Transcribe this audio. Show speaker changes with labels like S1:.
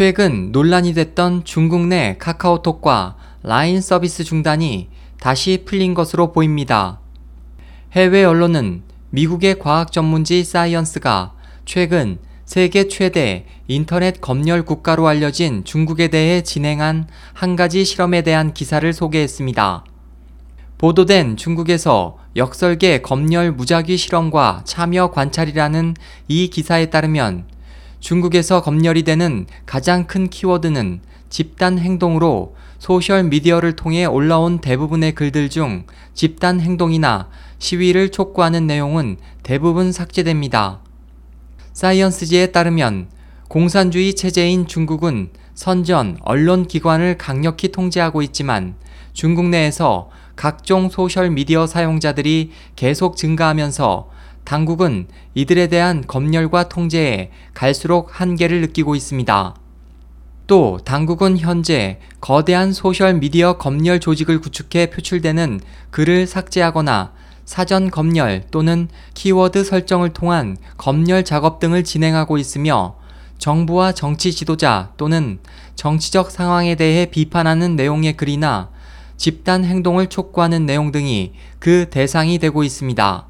S1: 최근 논란이 됐던 중국 내 카카오톡과 라인 서비스 중단이 다시 풀린 것으로 보입니다. 해외 언론은 미국의 과학 전문지 사이언스가 최근 세계 최대 인터넷 검열 국가로 알려진 중국에 대해 진행한 한 가지 실험에 대한 기사를 소개했습니다. 보도된 중국에서 역설계 검열 무작위 실험과 참여 관찰이라는 이 기사에 따르면 중국에서 검열이 되는 가장 큰 키워드는 집단 행동으로 소셜 미디어를 통해 올라온 대부분의 글들 중 집단 행동이나 시위를 촉구하는 내용은 대부분 삭제됩니다. 사이언스지에 따르면 공산주의 체제인 중국은 선전 언론 기관을 강력히 통제하고 있지만 중국 내에서 각종 소셜 미디어 사용자들이 계속 증가하면서 당국은 이들에 대한 검열과 통제에 갈수록 한계를 느끼고 있습니다. 또 당국은 현재 거대한 소셜 미디어 검열 조직을 구축해 표출되는 글을 삭제하거나 사전 검열 또는 키워드 설정을 통한 검열 작업 등을 진행하고 있으며 정부와 정치 지도자 또는 정치적 상황에 대해 비판하는 내용의 글이나 집단 행동을 촉구하는 내용 등이 그 대상이 되고 있습니다.